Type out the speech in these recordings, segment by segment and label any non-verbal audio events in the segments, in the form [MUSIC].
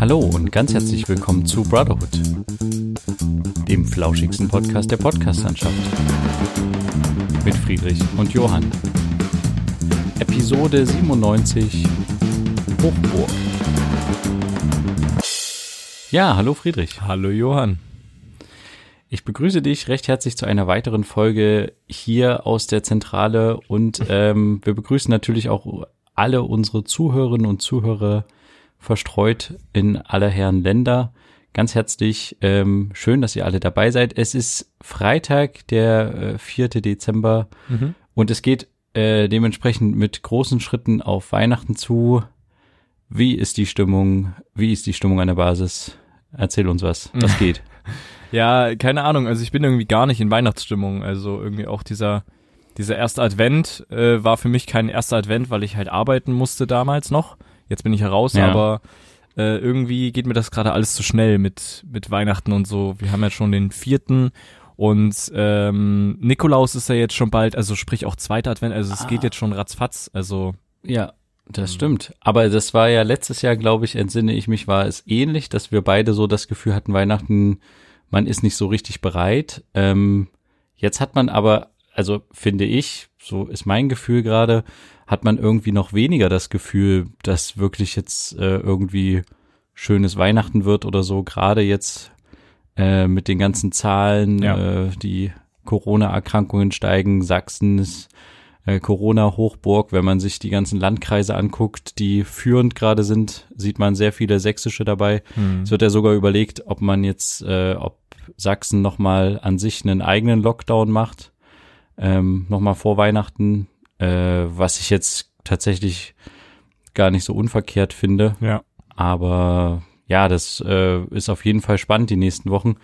Hallo und ganz herzlich willkommen zu Brotherhood, dem flauschigsten Podcast der Podcastlandschaft. Mit Friedrich und Johann. Episode 97 Hochburg. Ja, hallo Friedrich. Hallo Johann. Ich begrüße dich recht herzlich zu einer weiteren Folge hier aus der Zentrale und ähm, wir begrüßen natürlich auch alle unsere Zuhörerinnen und Zuhörer verstreut in aller Herren Länder. Ganz herzlich ähm, schön, dass ihr alle dabei seid. Es ist Freitag, der äh, 4. Dezember mhm. und es geht äh, dementsprechend mit großen Schritten auf Weihnachten zu. Wie ist die Stimmung? Wie ist die Stimmung an der Basis? Erzähl uns was. Was [LAUGHS] geht? Ja, keine Ahnung. Also ich bin irgendwie gar nicht in Weihnachtsstimmung. Also irgendwie auch dieser dieser erste Advent äh, war für mich kein erster Advent, weil ich halt arbeiten musste damals noch. Jetzt bin ich heraus, ja. aber äh, irgendwie geht mir das gerade alles zu schnell mit mit Weihnachten und so. Wir haben ja schon den vierten und ähm, Nikolaus ist ja jetzt schon bald, also sprich auch zweiter Advent. Also es ah. geht jetzt schon ratzfatz. Also ja, das stimmt. Aber das war ja letztes Jahr, glaube ich, entsinne ich mich, war es ähnlich, dass wir beide so das Gefühl hatten, Weihnachten man ist nicht so richtig bereit. Ähm, jetzt hat man aber, also finde ich, so ist mein Gefühl gerade, hat man irgendwie noch weniger das Gefühl, dass wirklich jetzt äh, irgendwie schönes Weihnachten wird oder so. Gerade jetzt äh, mit den ganzen Zahlen, ja. äh, die Corona-Erkrankungen steigen. Sachsen ist äh, Corona-Hochburg. Wenn man sich die ganzen Landkreise anguckt, die führend gerade sind, sieht man sehr viele sächsische dabei. Mhm. Es wird ja sogar überlegt, ob man jetzt, äh, ob Sachsen nochmal an sich einen eigenen Lockdown macht, ähm, nochmal vor Weihnachten, äh, was ich jetzt tatsächlich gar nicht so unverkehrt finde. Ja. Aber ja, das äh, ist auf jeden Fall spannend die nächsten Wochen.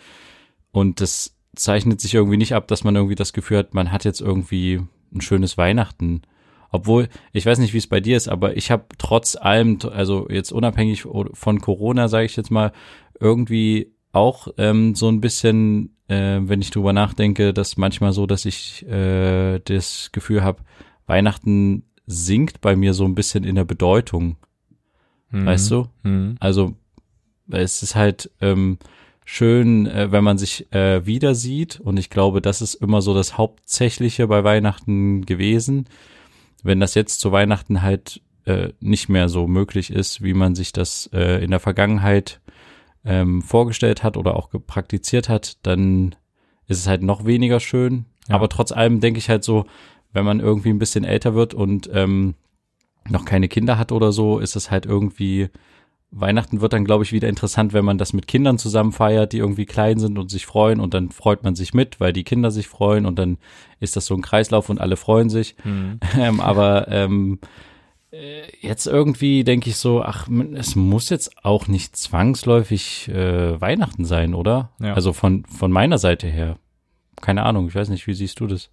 Und das zeichnet sich irgendwie nicht ab, dass man irgendwie das Gefühl hat, man hat jetzt irgendwie ein schönes Weihnachten. Obwohl, ich weiß nicht, wie es bei dir ist, aber ich habe trotz allem, also jetzt unabhängig von Corona, sage ich jetzt mal, irgendwie auch ähm, so ein bisschen, äh, wenn ich drüber nachdenke, dass manchmal so, dass ich äh, das Gefühl habe, Weihnachten sinkt bei mir so ein bisschen in der Bedeutung. Mhm. Weißt du? Mhm. Also es ist halt ähm, schön, äh, wenn man sich äh, wieder sieht. Und ich glaube, das ist immer so das Hauptsächliche bei Weihnachten gewesen. Wenn das jetzt zu Weihnachten halt äh, nicht mehr so möglich ist, wie man sich das äh, in der Vergangenheit ähm, vorgestellt hat oder auch praktiziert hat, dann ist es halt noch weniger schön. Ja. Aber trotz allem denke ich halt so, wenn man irgendwie ein bisschen älter wird und ähm, noch keine Kinder hat oder so, ist es halt irgendwie Weihnachten wird dann, glaube ich, wieder interessant, wenn man das mit Kindern zusammen feiert, die irgendwie klein sind und sich freuen und dann freut man sich mit, weil die Kinder sich freuen und dann ist das so ein Kreislauf und alle freuen sich. Mhm. [LAUGHS] Ähm, aber ähm, äh, jetzt irgendwie denke ich so, ach, es muss jetzt auch nicht zwangsläufig äh, Weihnachten sein, oder? Ja. Also von, von meiner Seite her. Keine Ahnung, ich weiß nicht, wie siehst du das?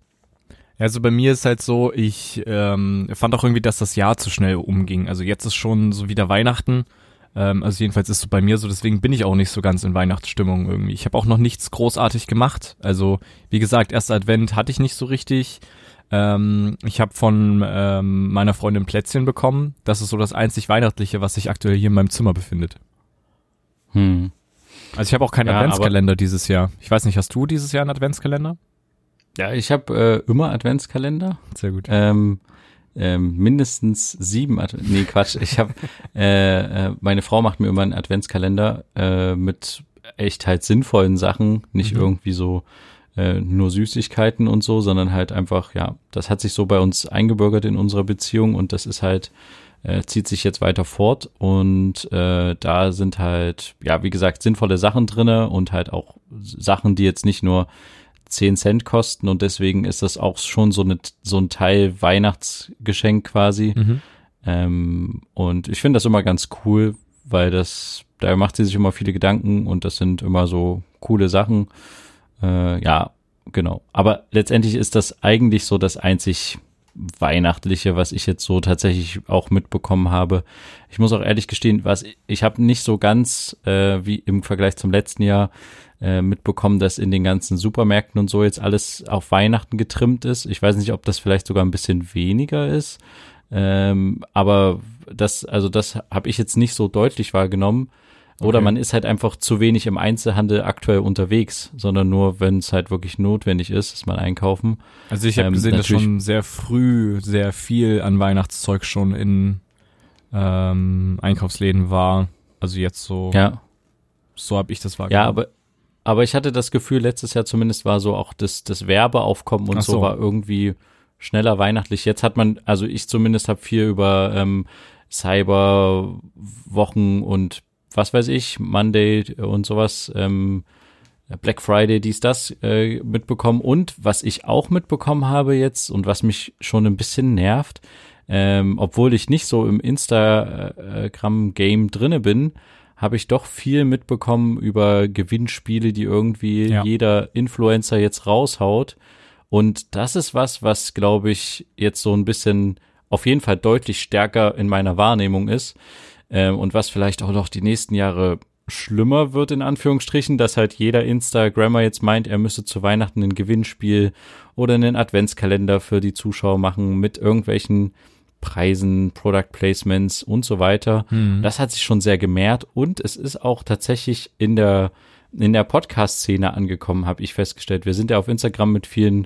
Also bei mir ist halt so, ich ähm, fand auch irgendwie, dass das Jahr zu schnell umging. Also jetzt ist schon so wieder Weihnachten ähm, also jedenfalls ist es bei mir so, deswegen bin ich auch nicht so ganz in Weihnachtsstimmung irgendwie. Ich habe auch noch nichts großartig gemacht. Also wie gesagt, erster Advent hatte ich nicht so richtig. Ähm, ich habe von ähm, meiner Freundin Plätzchen bekommen. Das ist so das einzig Weihnachtliche, was sich aktuell hier in meinem Zimmer befindet. Hm. Also ich habe auch keinen ja, Adventskalender dieses Jahr. Ich weiß nicht, hast du dieses Jahr einen Adventskalender? Ja, ich habe äh, immer Adventskalender. Sehr gut. Ähm, ähm, mindestens sieben, Ad nee Quatsch, ich habe, [LAUGHS] äh, äh, meine Frau macht mir immer einen Adventskalender äh, mit echt halt sinnvollen Sachen, nicht mhm. irgendwie so äh, nur Süßigkeiten und so, sondern halt einfach, ja, das hat sich so bei uns eingebürgert in unserer Beziehung und das ist halt, äh, zieht sich jetzt weiter fort und äh, da sind halt, ja, wie gesagt, sinnvolle Sachen drinne und halt auch Sachen, die jetzt nicht nur 10 Cent kosten und deswegen ist das auch schon so, eine, so ein Teil Weihnachtsgeschenk quasi. Mhm. Ähm, und ich finde das immer ganz cool, weil das, da macht sie sich immer viele Gedanken und das sind immer so coole Sachen. Äh, ja, genau. Aber letztendlich ist das eigentlich so das einzig Weihnachtliche, was ich jetzt so tatsächlich auch mitbekommen habe. Ich muss auch ehrlich gestehen, was ich habe nicht so ganz äh, wie im Vergleich zum letzten Jahr äh, mitbekommen, dass in den ganzen Supermärkten und so jetzt alles auf Weihnachten getrimmt ist. Ich weiß nicht, ob das vielleicht sogar ein bisschen weniger ist. Ähm, aber das, also das habe ich jetzt nicht so deutlich wahrgenommen. Oder Okay. man ist halt einfach zu wenig im Einzelhandel aktuell unterwegs, sondern nur, wenn es halt wirklich notwendig ist, ist man einkaufen. Also ich habe Ähm, gesehen, dass schon sehr früh sehr viel an Weihnachtszeug schon in ähm, Einkaufsläden war. Also jetzt so, Ja, so habe ich das wahrgenommen. ja, aber aber ich hatte das Gefühl, letztes Jahr zumindest war so auch das das Werbeaufkommen und so. so. war irgendwie schneller weihnachtlich. Jetzt hat man, also ich zumindest habe viel über ähm, Cyberwochen und was weiß ich, Monday und sowas, ähm, Black Friday, dies, das äh, mitbekommen. Und was ich auch mitbekommen habe jetzt und was mich schon ein bisschen nervt, ähm, obwohl ich nicht so im Instagram-Game drinne bin, habe ich doch viel mitbekommen über Gewinnspiele, die irgendwie Ja. jeder Influencer jetzt raushaut. Und das ist was, was, glaube ich, jetzt so ein bisschen auf jeden Fall deutlich stärker in meiner Wahrnehmung ist. Ähm, und was vielleicht auch noch die nächsten Jahre schlimmer wird, in Anführungsstrichen, dass halt jeder Instagrammer jetzt meint, er müsse zu Weihnachten ein Gewinnspiel oder einen Adventskalender für die Zuschauer machen mit irgendwelchen Preisen, Product Placements und so weiter. Hm. Das hat sich schon sehr gemehrt und es ist auch tatsächlich in der in der Podcast-Szene angekommen, habe ich festgestellt. Wir sind ja auf Instagram mit vielen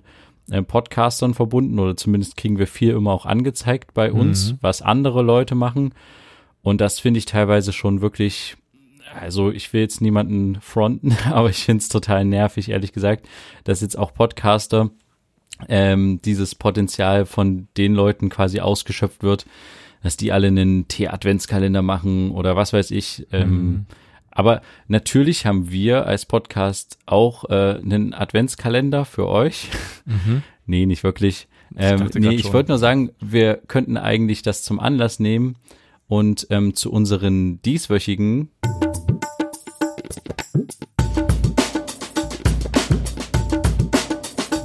äh, Podcastern verbunden oder zumindest kriegen wir viel immer auch angezeigt bei uns, Mhm. was andere Leute machen. Und das finde ich teilweise schon wirklich, also ich will jetzt niemanden fronten, [LAUGHS] aber ich finde es total nervig, ehrlich gesagt, dass jetzt auch Podcaster ähm, dieses Potenzial von den Leuten quasi ausgeschöpft wird, dass die alle einen Tee-Adventskalender machen oder was weiß ich. Ähm, Mhm. Aber natürlich haben wir als Podcast auch äh, einen Adventskalender für euch. Mhm. [LAUGHS] nee, nicht wirklich. Ich Ähm, dachte nee, ich wollte nur sagen, wir könnten eigentlich das zum Anlass nehmen und ähm, zu unseren dieswöchigen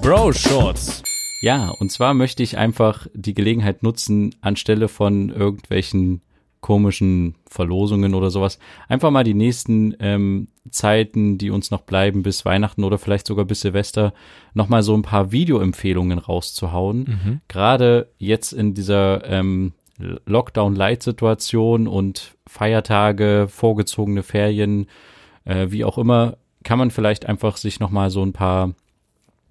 Bro Shorts. Ja, und zwar möchte ich einfach die Gelegenheit nutzen, anstelle von irgendwelchen komischen Verlosungen oder sowas, einfach mal die nächsten ähm, Zeiten, die uns noch bleiben bis Weihnachten oder vielleicht sogar bis Silvester, nochmal so ein paar Videoempfehlungen rauszuhauen. Mhm. Gerade jetzt in dieser ähm, Lockdown-Light-Situation und Feiertage, vorgezogene Ferien, äh, wie auch immer, kann man vielleicht einfach sich nochmal so ein paar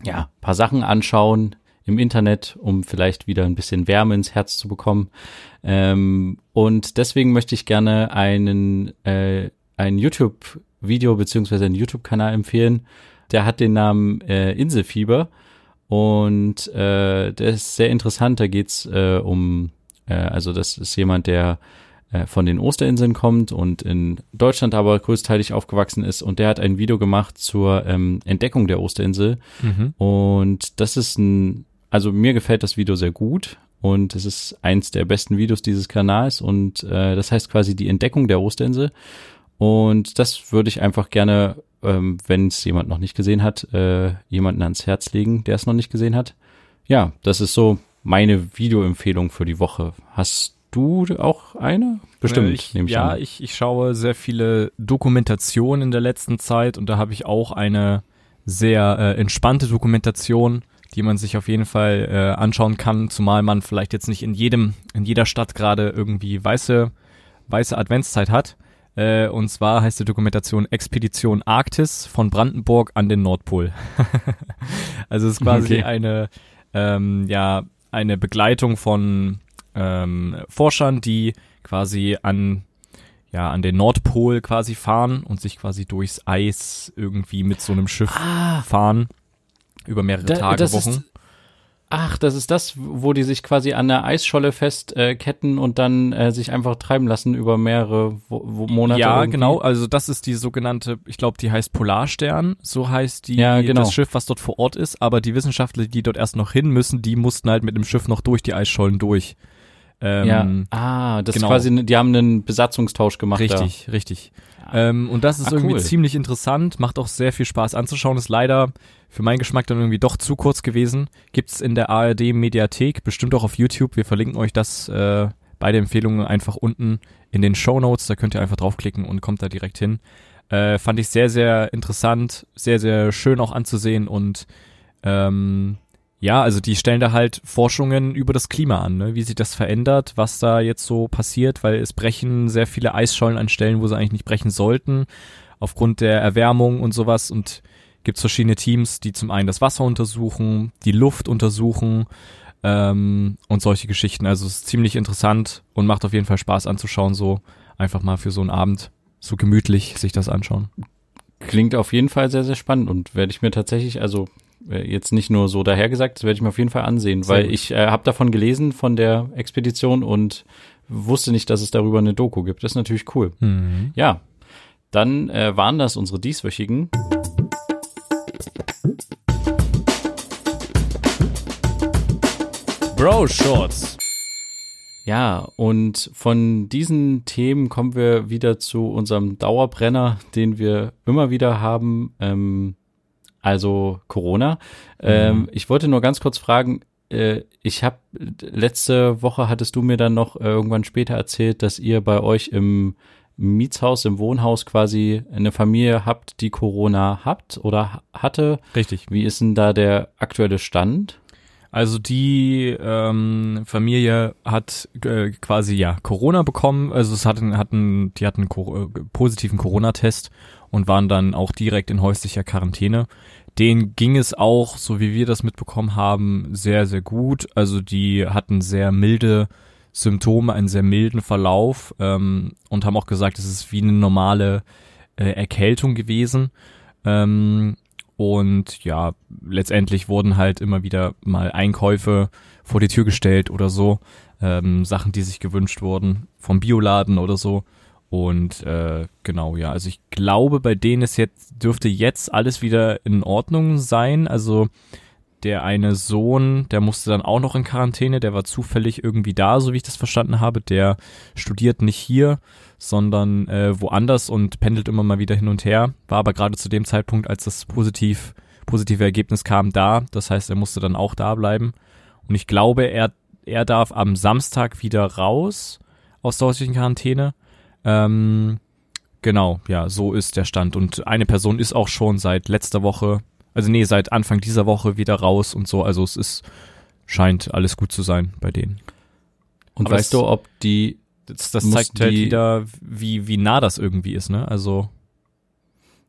ja, paar Sachen anschauen im Internet, um vielleicht wieder ein bisschen Wärme ins Herz zu bekommen. Ähm, und deswegen möchte ich gerne einen, äh, ein YouTube-Video beziehungsweise einen YouTube-Kanal empfehlen. Der hat den Namen äh, Inselfieber und äh, der ist sehr interessant. Da geht's äh, um, äh, also das ist jemand, der äh, von den Osterinseln kommt und in Deutschland aber größteilig aufgewachsen ist. Und der hat ein Video gemacht zur ähm, Entdeckung der Osterinsel. Mhm. und das ist ein, also mir gefällt das Video sehr gut. Und es ist eins der besten Videos dieses Kanals. Und äh, das heißt quasi die Entdeckung der Osterinsel. Und das würde ich einfach gerne, ähm, wenn es jemand noch nicht gesehen hat, äh, jemanden ans Herz legen, der es noch nicht gesehen hat. Ja, das ist so meine Videoempfehlung für die Woche. Hast du auch eine? Bestimmt, Äh, ich, nehme ich ja, an. ich, ich schaue sehr viele Dokumentationen in der letzten Zeit und da habe ich auch eine sehr äh, entspannte Dokumentation, die man sich auf jeden Fall äh, anschauen kann, zumal man vielleicht jetzt nicht in jedem, in jeder Stadt gerade irgendwie weiße, weiße Adventszeit hat. Äh, und zwar heißt die Dokumentation Expedition Arktis von Brandenburg an den Nordpol. [LAUGHS] also es ist quasi Okay. eine, ähm, ja, eine Begleitung von ähm, Forschern, die quasi an ja an den Nordpol quasi fahren und sich quasi durchs Eis irgendwie mit so einem Schiff Ah, fahren über mehrere Da- Tage, Wochen. ist- ach, das ist das, wo die sich quasi an der Eisscholle festketten äh, und dann äh, sich einfach treiben lassen über mehrere Wo Wo Monate. ja, irgendwie. genau. Also das ist die sogenannte, ich glaube, die heißt Polarstern. So heißt die Ja, genau. das Schiff, was dort vor Ort ist. Aber die Wissenschaftler, die dort erst noch hin müssen, die mussten halt mit dem Schiff noch durch die Eisschollen durch. Ähm, Ja, ah, das genau. ist quasi, die haben einen Besatzungstausch gemacht. Richtig, richtig. Ähm, und das ist Ah, irgendwie cool. ziemlich interessant, macht auch sehr viel Spaß anzuschauen, ist leider für meinen Geschmack dann irgendwie doch zu kurz gewesen. Gibt's in der ARD Mediathek, bestimmt auch auf YouTube. Wir verlinken euch das äh, beide Empfehlungen einfach unten in den Show Notes. Da könnt ihr einfach draufklicken und kommt da direkt hin. Äh, fand ich sehr, sehr interessant, sehr, sehr schön auch anzusehen und ähm, Ja, also die stellen da halt Forschungen über das Klima an, ne? wie sich das verändert, was da jetzt so passiert, weil es brechen sehr viele Eisschollen an Stellen, wo sie eigentlich nicht brechen sollten, aufgrund der Erwärmung und sowas. Und gibt's verschiedene Teams, die zum einen das Wasser untersuchen, die Luft untersuchen ähm, und solche Geschichten. Also es ist ziemlich interessant und macht auf jeden Fall Spaß anzuschauen, so einfach mal für so einen Abend so gemütlich sich das anschauen. Klingt auf jeden Fall sehr, sehr spannend und werde ich mir tatsächlich, also jetzt nicht nur so dahergesagt, das werde ich mir auf jeden Fall ansehen, Sehr weil gut. ich äh, habe davon gelesen von der Expedition und wusste nicht, dass es darüber eine Doku gibt. Das ist natürlich cool. Mhm. Ja, dann äh, waren das unsere dieswöchigen. Bro Shorts. Ja, und von diesen Themen kommen wir wieder zu unserem Dauerbrenner, den wir immer wieder haben. Ähm, also Corona. Ähm, mhm. ich wollte nur ganz kurz fragen, äh, ich habe letzte Woche hattest du mir dann noch äh, irgendwann später erzählt, dass ihr bei euch im Mietshaus, im Wohnhaus quasi eine Familie habt, die Corona habt oder hatte. Richtig. Wie ist denn da der aktuelle Stand? Also die ähm, Familie hat äh, quasi ja Corona bekommen, also es hatten hatten die hatten einen äh, positiven Corona-Test und waren dann auch direkt in häuslicher Quarantäne. Den ging es auch, so wie wir das mitbekommen haben, sehr sehr gut. Also die hatten sehr milde Symptome, einen sehr milden Verlauf ähm, und haben auch gesagt, es ist wie eine normale äh, Erkältung gewesen. Ähm, und ja, letztendlich wurden halt immer wieder mal Einkäufe vor die Tür gestellt oder so. Ähm, Sachen, die sich gewünscht wurden vom Bioladen oder so. Und äh, genau, ja, also ich glaube, bei denen ist jetzt, dürfte jetzt alles wieder in Ordnung sein. Also der eine Sohn, der musste dann auch noch in Quarantäne, der war zufällig irgendwie da, so wie ich das verstanden habe. Der studiert nicht hier, sondern äh, woanders und pendelt immer mal wieder hin und her. War aber gerade zu dem Zeitpunkt, als das positiv, positive Ergebnis kam, da. Das heißt, er musste dann auch da bleiben. Und ich glaube, er, er darf am Samstag wieder raus aus der häuslichen Quarantäne. Ähm, genau, ja, so ist der Stand. Und eine Person ist auch schon seit letzter Woche also nee, seit Anfang dieser Woche wieder raus und so. Also es ist, scheint alles gut zu sein bei denen. Und Aber weißt du, ob die. Das, das zeigt halt wieder, wie, wie nah das irgendwie ist, ne? Also.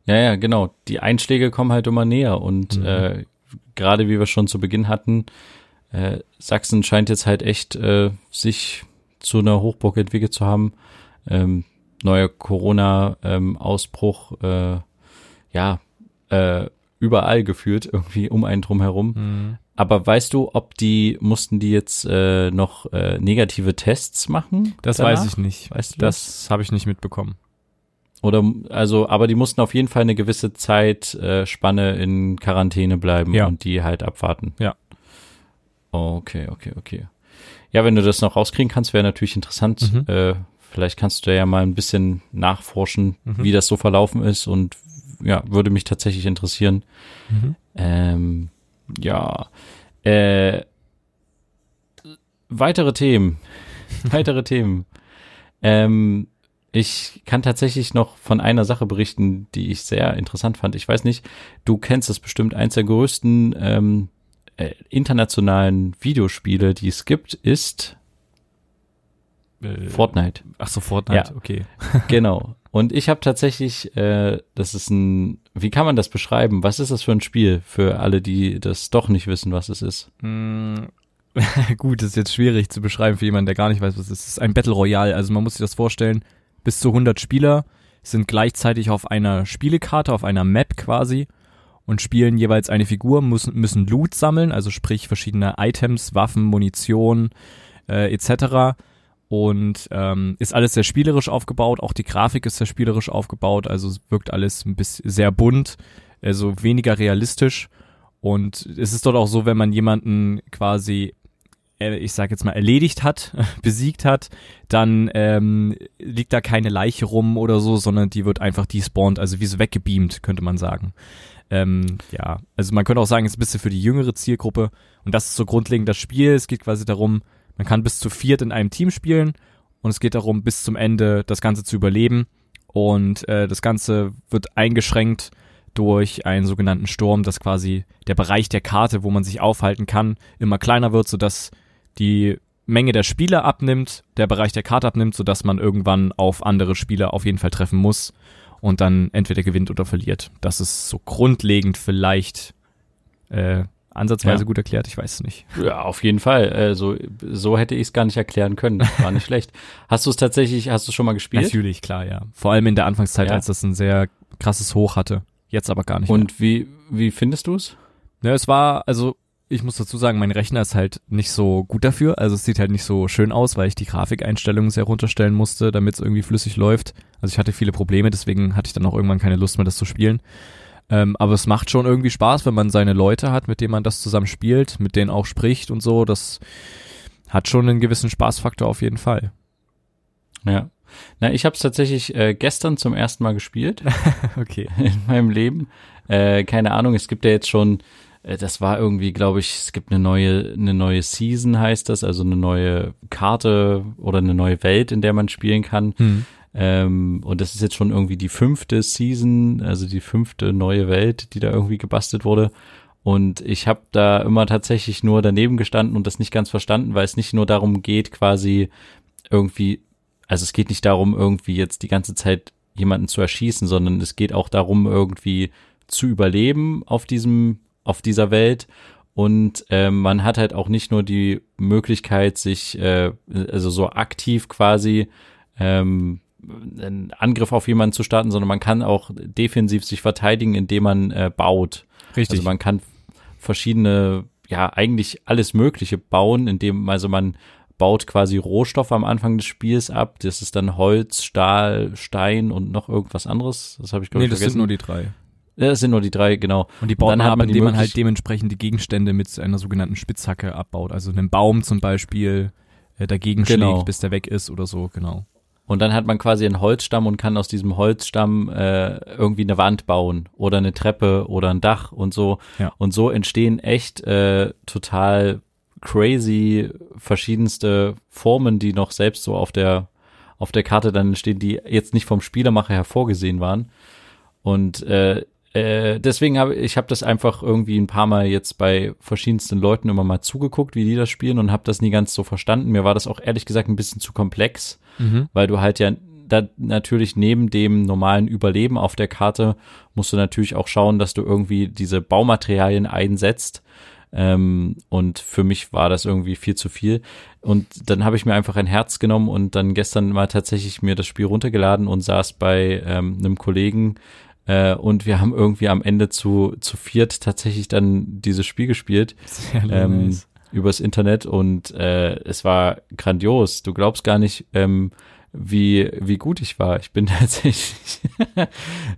Ja, ja, genau. Die Einschläge kommen halt immer näher und mhm. äh, gerade wie wir schon zu Beginn hatten, äh, Sachsen scheint jetzt halt echt äh, sich zu einer Hochburg entwickelt zu haben. Ähm, neuer Corona-Ausbruch, ähm, äh, ja, äh, überall geführt, [LAUGHS] irgendwie um einen drum herum. Mhm. Aber weißt du, ob die, mussten die jetzt äh, noch äh, negative Tests machen? Das danach? weiß ich nicht. Weißt du das? Habe ich nicht mitbekommen. Oder also, aber die mussten auf jeden Fall eine gewisse Zeitspanne äh, in Quarantäne bleiben ja. und die halt abwarten. Ja. Okay, okay, okay. Ja, wenn du das noch rauskriegen kannst, wäre natürlich interessant. Mhm. Äh, vielleicht kannst du ja mal ein bisschen nachforschen, mhm. wie das so verlaufen ist und ja, würde mich tatsächlich interessieren. Mhm. Ähm, ja. Äh, weitere Themen. [LAUGHS] weitere Themen. Ähm, ich kann tatsächlich noch von einer Sache berichten, die ich sehr interessant fand. Ich weiß nicht, du kennst es bestimmt, eins der größten ähm, äh, internationalen Videospiele, die es gibt, ist äh, Fortnite. Ach so, Fortnite, ja. okay. [LAUGHS] genau. Und ich habe tatsächlich, äh, das ist ein, wie kann man das beschreiben? Was ist das für ein Spiel für alle, die das doch nicht wissen, was es ist? Mm, [LAUGHS] gut, das ist jetzt schwierig zu beschreiben für jemanden, der gar nicht weiß, was es ist. Es ist ein Battle Royale. Also man muss sich das vorstellen, bis zu 100 Spieler sind gleichzeitig auf einer Spielekarte, auf einer Map quasi und spielen jeweils eine Figur, müssen, müssen Loot sammeln, also sprich verschiedene Items, Waffen, Munition äh, etc und ähm, ist alles sehr spielerisch aufgebaut. Auch die Grafik ist sehr spielerisch aufgebaut, also wirkt alles ein bisschen sehr bunt, also weniger realistisch. Und es ist dort auch so, wenn man jemanden quasi, äh, ich sag jetzt mal, erledigt hat, [LAUGHS] besiegt hat, dann ähm, liegt da keine Leiche rum oder so, sondern die wird einfach despawned, also wie so weggebeamt, könnte man sagen. Ähm, ja, also man könnte auch sagen, es ist ein bisschen für die jüngere Zielgruppe. Und das ist so grundlegend das Spiel. Es geht quasi darum, man kann bis zu viert in einem Team spielen und es geht darum, bis zum Ende das Ganze zu überleben. Und äh, das Ganze wird eingeschränkt durch einen sogenannten Sturm, dass quasi der Bereich der Karte, wo man sich aufhalten kann, immer kleiner wird, sodass die Menge der Spieler abnimmt, der Bereich der Karte abnimmt, sodass man irgendwann auf andere Spieler auf jeden Fall treffen muss und dann entweder gewinnt oder verliert. Das ist so grundlegend vielleicht äh, ansatzweise ja. gut erklärt, ich weiß es nicht. Ja, auf jeden Fall. Äh, so, hätte ich es gar nicht erklären können. War nicht [LAUGHS] schlecht. Hast du es tatsächlich, hast du schon mal gespielt? Natürlich, klar, ja. Vor allem in der Anfangszeit, ja. als das ein sehr krasses Hoch hatte. Jetzt aber gar nicht. Und mehr. wie, wie findest du es? Ja, es war, also ich muss dazu sagen, mein Rechner ist halt nicht so gut dafür. Also es sieht halt nicht so schön aus, weil ich die Grafikeinstellungen sehr runterstellen musste, damit es irgendwie flüssig läuft. Also ich hatte viele Probleme, deswegen hatte ich dann auch irgendwann keine Lust mehr, das zu spielen. Ähm, aber es macht schon irgendwie Spaß, wenn man seine Leute hat, mit denen man das zusammen spielt, mit denen auch spricht und so. Das hat schon einen gewissen Spaßfaktor auf jeden Fall. Ja. Na, ich habe es tatsächlich äh, gestern zum ersten Mal gespielt. [LAUGHS] okay. [LAUGHS] In meinem Leben. Äh, keine Ahnung, es gibt ja jetzt schon, äh, das war irgendwie, glaube ich, es gibt eine neue, eine neue Season, heißt das, also eine neue Karte oder eine neue Welt, in der man spielen kann. Hm. Ähm, und das ist jetzt schon irgendwie die fünfte Season, also die fünfte neue Welt, die da irgendwie gebastelt wurde. Und ich habe da immer tatsächlich nur daneben gestanden und das nicht ganz verstanden, weil es nicht nur darum geht, quasi irgendwie, also es geht nicht darum, irgendwie jetzt die ganze Zeit jemanden zu erschießen, sondern es geht auch darum, irgendwie zu überleben auf diesem, auf dieser Welt. Und äh, man hat halt auch nicht nur die Möglichkeit, sich äh, also so aktiv quasi ähm, einen Angriff auf jemanden zu starten, sondern man kann auch defensiv sich verteidigen, indem man äh, baut. Richtig. Also man kann verschiedene, ja, eigentlich alles Mögliche bauen, indem, also man baut quasi Rohstoffe am Anfang des Spiels ab. Das ist dann Holz, Stahl, Stein und noch irgendwas anderes. Das habe ich glaube nee, ich vergessen. Nee, das sind nur die drei. Ja, das sind nur die drei, genau. Und die baut und dann man ab, indem man halt dementsprechend die Gegenstände mit einer sogenannten Spitzhacke abbaut. Also einen Baum zum Beispiel äh, dagegen genau. schlägt, bis der weg ist oder so, genau. Und dann hat man quasi einen Holzstamm und kann aus diesem Holzstamm äh, irgendwie eine Wand bauen oder eine Treppe oder ein Dach und so. Ja. Und so entstehen echt äh, total crazy verschiedenste Formen, die noch selbst so auf der auf der Karte dann entstehen, die jetzt nicht vom Spielermacher hervorgesehen waren. Und äh, äh, deswegen habe ich habe das einfach irgendwie ein paar Mal jetzt bei verschiedensten Leuten immer mal zugeguckt, wie die das spielen und habe das nie ganz so verstanden. Mir war das auch ehrlich gesagt ein bisschen zu komplex, mhm. weil du halt ja da natürlich neben dem normalen Überleben auf der Karte musst du natürlich auch schauen, dass du irgendwie diese Baumaterialien einsetzt. Ähm, und für mich war das irgendwie viel zu viel. Und dann habe ich mir einfach ein Herz genommen und dann gestern mal tatsächlich mir das Spiel runtergeladen und saß bei ähm, einem Kollegen äh, und wir haben irgendwie am Ende zu, zu viert tatsächlich dann dieses Spiel gespielt. Sehr ähm, nice. Übers Internet und äh, es war grandios. Du glaubst gar nicht, ähm, wie, wie gut ich war. Ich bin [LAUGHS] tatsächlich,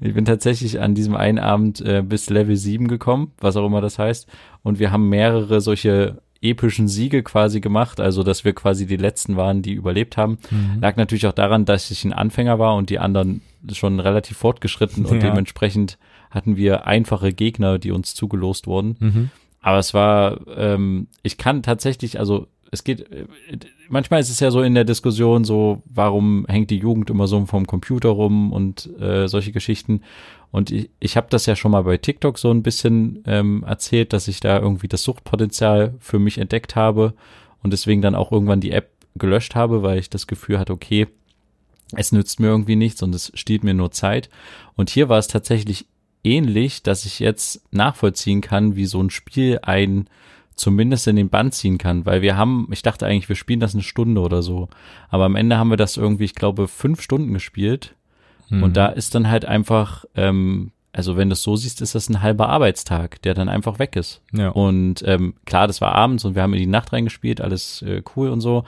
ich bin tatsächlich an diesem einen Abend äh, bis Level 7 gekommen, was auch immer das heißt. Und wir haben mehrere solche epischen Siege quasi gemacht, also dass wir quasi die letzten waren, die überlebt haben. Mhm. Lag natürlich auch daran, dass ich ein Anfänger war und die anderen schon relativ fortgeschritten und ja. dementsprechend hatten wir einfache Gegner, die uns zugelost wurden. Mhm. Aber es war, ähm, ich kann tatsächlich, also es geht, äh, manchmal ist es ja so in der Diskussion so, warum hängt die Jugend immer so vom Computer rum und äh, solche Geschichten. Und ich, ich habe das ja schon mal bei TikTok so ein bisschen ähm, erzählt, dass ich da irgendwie das Suchtpotenzial für mich entdeckt habe und deswegen dann auch irgendwann die App gelöscht habe, weil ich das Gefühl hatte, okay, es nützt mir irgendwie nichts und es steht mir nur Zeit. Und hier war es tatsächlich ähnlich, dass ich jetzt nachvollziehen kann, wie so ein Spiel ein zumindest in den Band ziehen kann, weil wir haben, ich dachte eigentlich, wir spielen das eine Stunde oder so, aber am Ende haben wir das irgendwie, ich glaube, fünf Stunden gespielt mhm. und da ist dann halt einfach, ähm, also wenn du es so siehst, ist das ein halber Arbeitstag, der dann einfach weg ist. Ja. Und ähm, klar, das war abends und wir haben in die Nacht reingespielt, alles äh, cool und so.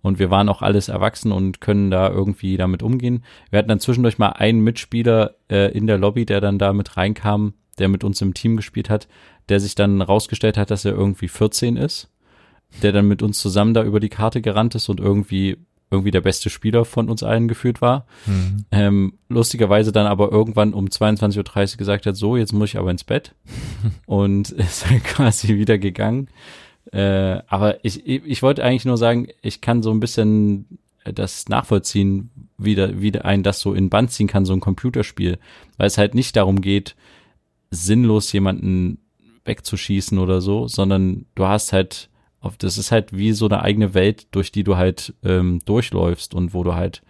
Und wir waren auch alles erwachsen und können da irgendwie damit umgehen. Wir hatten dann zwischendurch mal einen Mitspieler äh, in der Lobby, der dann da mit reinkam, der mit uns im Team gespielt hat, der sich dann rausgestellt hat, dass er irgendwie 14 ist, der dann mit uns zusammen da über die Karte gerannt ist und irgendwie irgendwie der beste Spieler von uns allen gefühlt war. Mhm. Ähm, lustigerweise dann aber irgendwann um 22.30 Uhr gesagt hat, so, jetzt muss ich aber ins Bett. [LAUGHS] und [LAUGHS] ist dann quasi wieder gegangen. Äh, aber ich, ich wollte eigentlich nur sagen, ich kann so ein bisschen das nachvollziehen, wie, da, wie ein das so in Band ziehen kann, so ein Computerspiel. Weil es halt nicht darum geht, sinnlos jemanden wegzuschießen oder so, sondern du hast halt, auf, das ist halt wie so eine eigene Welt, durch die du halt ähm, durchläufst und wo du halt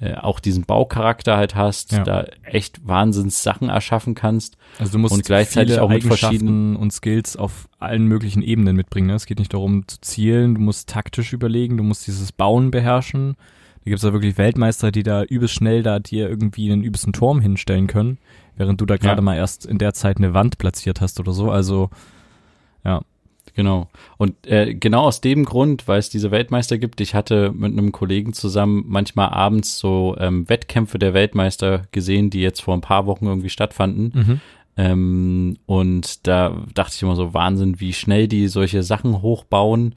äh, auch diesen Baucharakter halt hast, ja. da echt Wahnsinns Sachen erschaffen kannst. Also du musst und gleichzeitig auch mit verschiedenen und Skills auf allen möglichen Ebenen mitbringen. Ne? Es geht nicht darum zu zielen, du musst taktisch überlegen, du musst dieses Bauen beherrschen. Da gibt es ja wirklich Weltmeister, die da übelst schnell da dir irgendwie einen übelsten Turm hinstellen können, während du da gerade ja. mal erst in der Zeit eine Wand platziert hast oder so. Also ja. Genau. Und äh, genau aus dem Grund, weil es diese Weltmeister gibt, ich hatte mit einem Kollegen zusammen manchmal abends so ähm, Wettkämpfe der Weltmeister gesehen, die jetzt vor ein paar Wochen irgendwie stattfanden. Mhm. Ähm, und da dachte ich immer so, Wahnsinn, wie schnell die solche Sachen hochbauen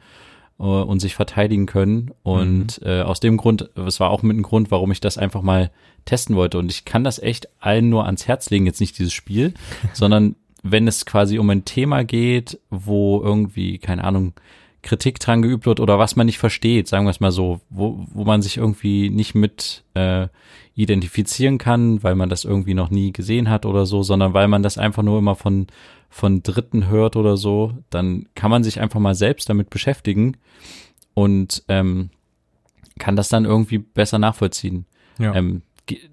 und sich verteidigen können. Und mhm. äh, aus dem Grund, es war auch mit einem Grund, warum ich das einfach mal testen wollte. Und ich kann das echt allen nur ans Herz legen, jetzt nicht dieses Spiel, [LAUGHS] sondern wenn es quasi um ein Thema geht, wo irgendwie, keine Ahnung, Kritik dran geübt wird oder was man nicht versteht, sagen wir es mal so, wo, wo man sich irgendwie nicht mit äh, identifizieren kann, weil man das irgendwie noch nie gesehen hat oder so, sondern weil man das einfach nur immer von, von Dritten hört oder so, dann kann man sich einfach mal selbst damit beschäftigen und ähm, kann das dann irgendwie besser nachvollziehen. Ja. Ähm,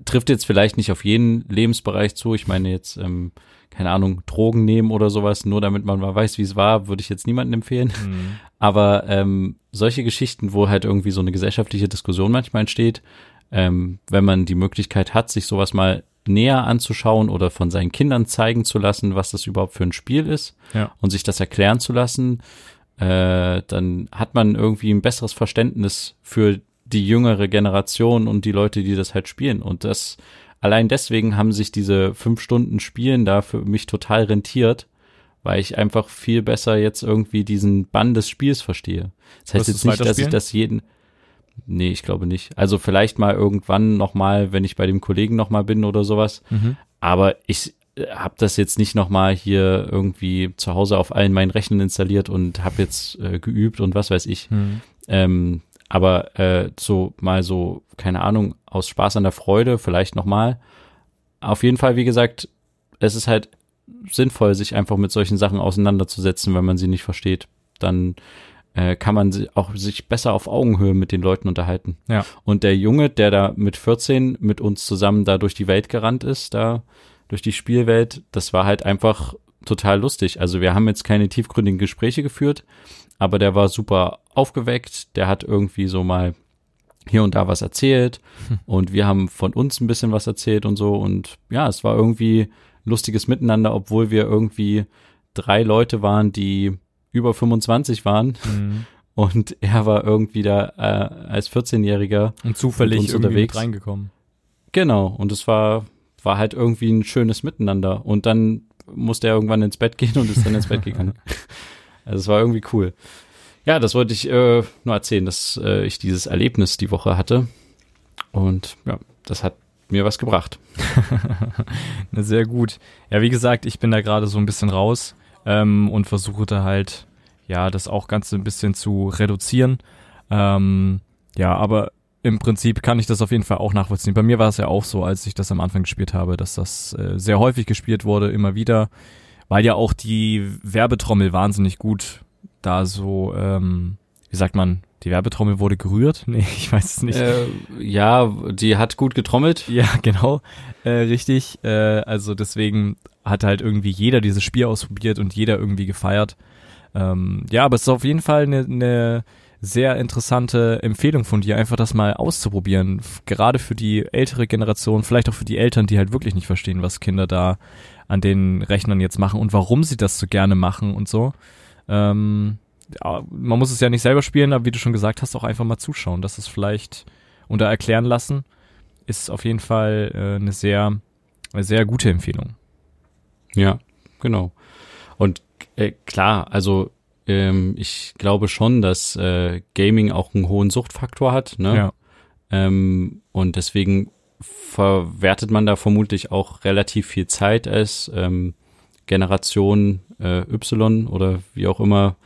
trifft jetzt vielleicht nicht auf jeden Lebensbereich zu. Ich meine jetzt ähm, keine Ahnung, Drogen nehmen oder sowas, nur damit man mal weiß, wie es war, würde ich jetzt niemandem empfehlen. Mhm. [LAUGHS] Aber ähm, solche Geschichten, wo halt irgendwie so eine gesellschaftliche Diskussion manchmal entsteht, ähm, wenn man die Möglichkeit hat, sich sowas mal näher anzuschauen oder von seinen Kindern zeigen zu lassen, was das überhaupt für ein Spiel ist ja. und sich das erklären zu lassen, äh, dann hat man irgendwie ein besseres Verständnis für die jüngere Generation und die Leute, die das halt spielen. Und das allein deswegen haben sich diese fünf Stunden Spielen da für mich total rentiert, weil ich einfach viel besser jetzt irgendwie diesen Bann des Spiels verstehe. Das heißt jetzt nicht, dass ich das jeden, nee, ich glaube nicht. Also vielleicht mal irgendwann nochmal, wenn ich bei dem Kollegen nochmal bin oder sowas. Mhm. Aber ich äh, habe das jetzt nicht nochmal hier irgendwie zu Hause auf allen meinen Rechnern installiert und habe jetzt äh, geübt und was weiß ich. Mhm. Ähm, aber äh, so mal so, keine Ahnung, aus Spaß an der Freude, vielleicht nochmal. Auf jeden Fall, wie gesagt, es ist halt sinnvoll, sich einfach mit solchen Sachen auseinanderzusetzen, wenn man sie nicht versteht. Dann äh, kann man auch sich besser auf Augenhöhe mit den Leuten unterhalten. Ja. Und der Junge, der da mit 14 mit uns zusammen da durch die Welt gerannt ist, da durch die Spielwelt, das war halt einfach total lustig. Also wir haben jetzt keine tiefgründigen Gespräche geführt, aber der war super aufgeweckt, der hat irgendwie so mal hier und da was erzählt hm. und wir haben von uns ein bisschen was erzählt und so und ja, es war irgendwie lustiges Miteinander, obwohl wir irgendwie drei Leute waren, die über 25 waren mhm. und er war irgendwie da äh, als 14-Jähriger und zufällig unterwegs reingekommen. Genau und es war war halt irgendwie ein schönes Miteinander und dann musste er irgendwann ins Bett gehen und ist dann ins Bett gegangen. [LAUGHS] Also es war irgendwie cool. Ja, das wollte ich äh, nur erzählen, dass äh, ich dieses Erlebnis die Woche hatte. Und ja, das hat mir was gebracht. [LAUGHS] Sehr gut. Ja, wie gesagt, ich bin da gerade so ein bisschen raus ähm, und versuche da halt, ja, das auch Ganze ein bisschen zu reduzieren. Ähm, ja, aber im Prinzip kann ich das auf jeden Fall auch nachvollziehen. Bei mir war es ja auch so, als ich das am Anfang gespielt habe, dass das äh, sehr häufig gespielt wurde, immer wieder, weil ja auch die Werbetrommel wahnsinnig gut da so, ähm, wie sagt man, die Werbetrommel wurde gerührt? [LAUGHS] Nee, ich weiß es nicht. Äh, ja, die hat gut getrommelt. Ja, [LAUGHS] genau. Äh, richtig. Äh, also deswegen hat halt irgendwie jeder dieses Spiel ausprobiert und jeder irgendwie gefeiert. Ähm, ja, aber es ist auf jeden Fall eine, eine sehr interessante Empfehlung von dir, einfach das mal auszuprobieren. Gerade für die ältere Generation, vielleicht auch für die Eltern, die halt wirklich nicht verstehen, was Kinder da an den Rechnern jetzt machen und warum sie das so gerne machen und so. Ähm, ja, man muss es ja nicht selber spielen, aber wie du schon gesagt hast, auch einfach mal zuschauen. Das ist vielleicht oder erklären lassen, ist auf jeden Fall äh, eine sehr, eine sehr gute Empfehlung. Ja, genau. Und äh, klar, also ähm, ich glaube schon, dass äh, Gaming auch einen hohen Suchtfaktor hat. Ne? Ja. Ähm, und deswegen verwertet man da vermutlich auch relativ viel Zeit als ähm, Generation äh, Y oder wie auch immer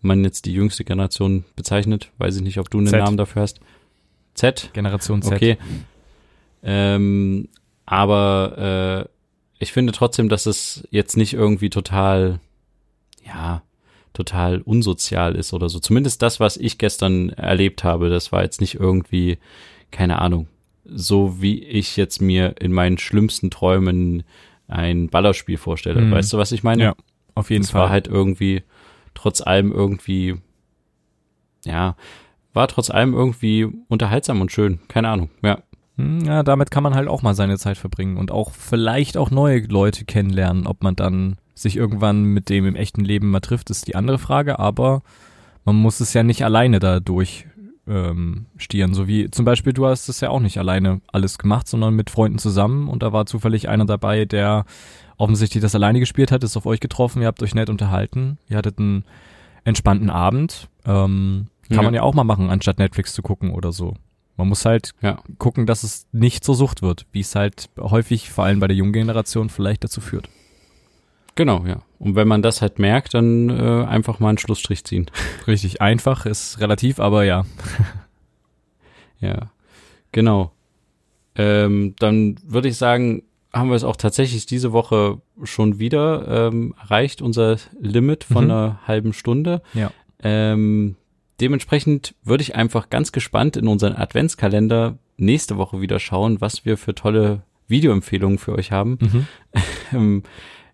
man jetzt die jüngste Generation bezeichnet. Weiß ich nicht, ob du einen Z. Namen dafür hast. Z? Generation Z. Okay. Ähm, aber ich finde trotzdem, dass es jetzt nicht irgendwie total, ja, total unsozial ist oder so. Zumindest das, was ich gestern erlebt habe, das war jetzt nicht irgendwie, keine Ahnung, so wie ich jetzt mir in meinen schlimmsten Träumen ein Ballerspiel vorstelle. Mhm. Weißt du, was ich meine? Ja, auf jeden es Fall. war halt irgendwie trotz allem irgendwie, ja, war trotz allem irgendwie unterhaltsam und schön. Keine Ahnung, ja. Hm, ja, damit kann man halt auch mal seine Zeit verbringen und auch vielleicht auch neue Leute kennenlernen. Ob man dann sich irgendwann mit dem im echten Leben mal trifft, ist die andere Frage, aber man muss es ja nicht alleine da durch ähm, stieren. So wie zum Beispiel, du hast es ja auch nicht alleine alles gemacht, sondern mit Freunden zusammen und da war zufällig einer dabei, der offensichtlich das alleine gespielt hat, ist auf euch getroffen, ihr habt euch nett unterhalten, ihr hattet einen entspannten Abend. Ähm, kann ja. man ja auch mal machen, anstatt Netflix zu gucken oder so. Man muss halt ja. gucken, dass es nicht zur Sucht wird, wie es halt häufig, vor allem bei der jungen Generation, vielleicht dazu führt. Genau, ja. Und wenn man das halt merkt, dann äh, einfach mal einen Schlussstrich ziehen. [LAUGHS] Richtig einfach, ist relativ, aber ja. [LAUGHS] ja, genau. Ähm, dann würde ich sagen, haben wir es auch tatsächlich diese Woche schon wieder ähm, erreicht, unser Limit von mhm. einer halben Stunde. Ja. Ähm, dementsprechend würde ich einfach ganz gespannt in unseren Adventskalender nächste Woche wieder schauen, was wir für tolle Videoempfehlungen für euch haben. Mhm. [LAUGHS] Ähm,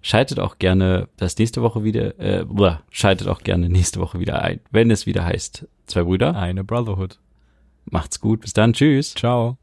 Schaltet auch gerne das nächste Woche wieder, äh, schaltet auch gerne nächste Woche wieder ein, wenn es wieder heißt, zwei Brüder. Eine Brotherhood. Macht's gut, bis dann, tschüss. Ciao.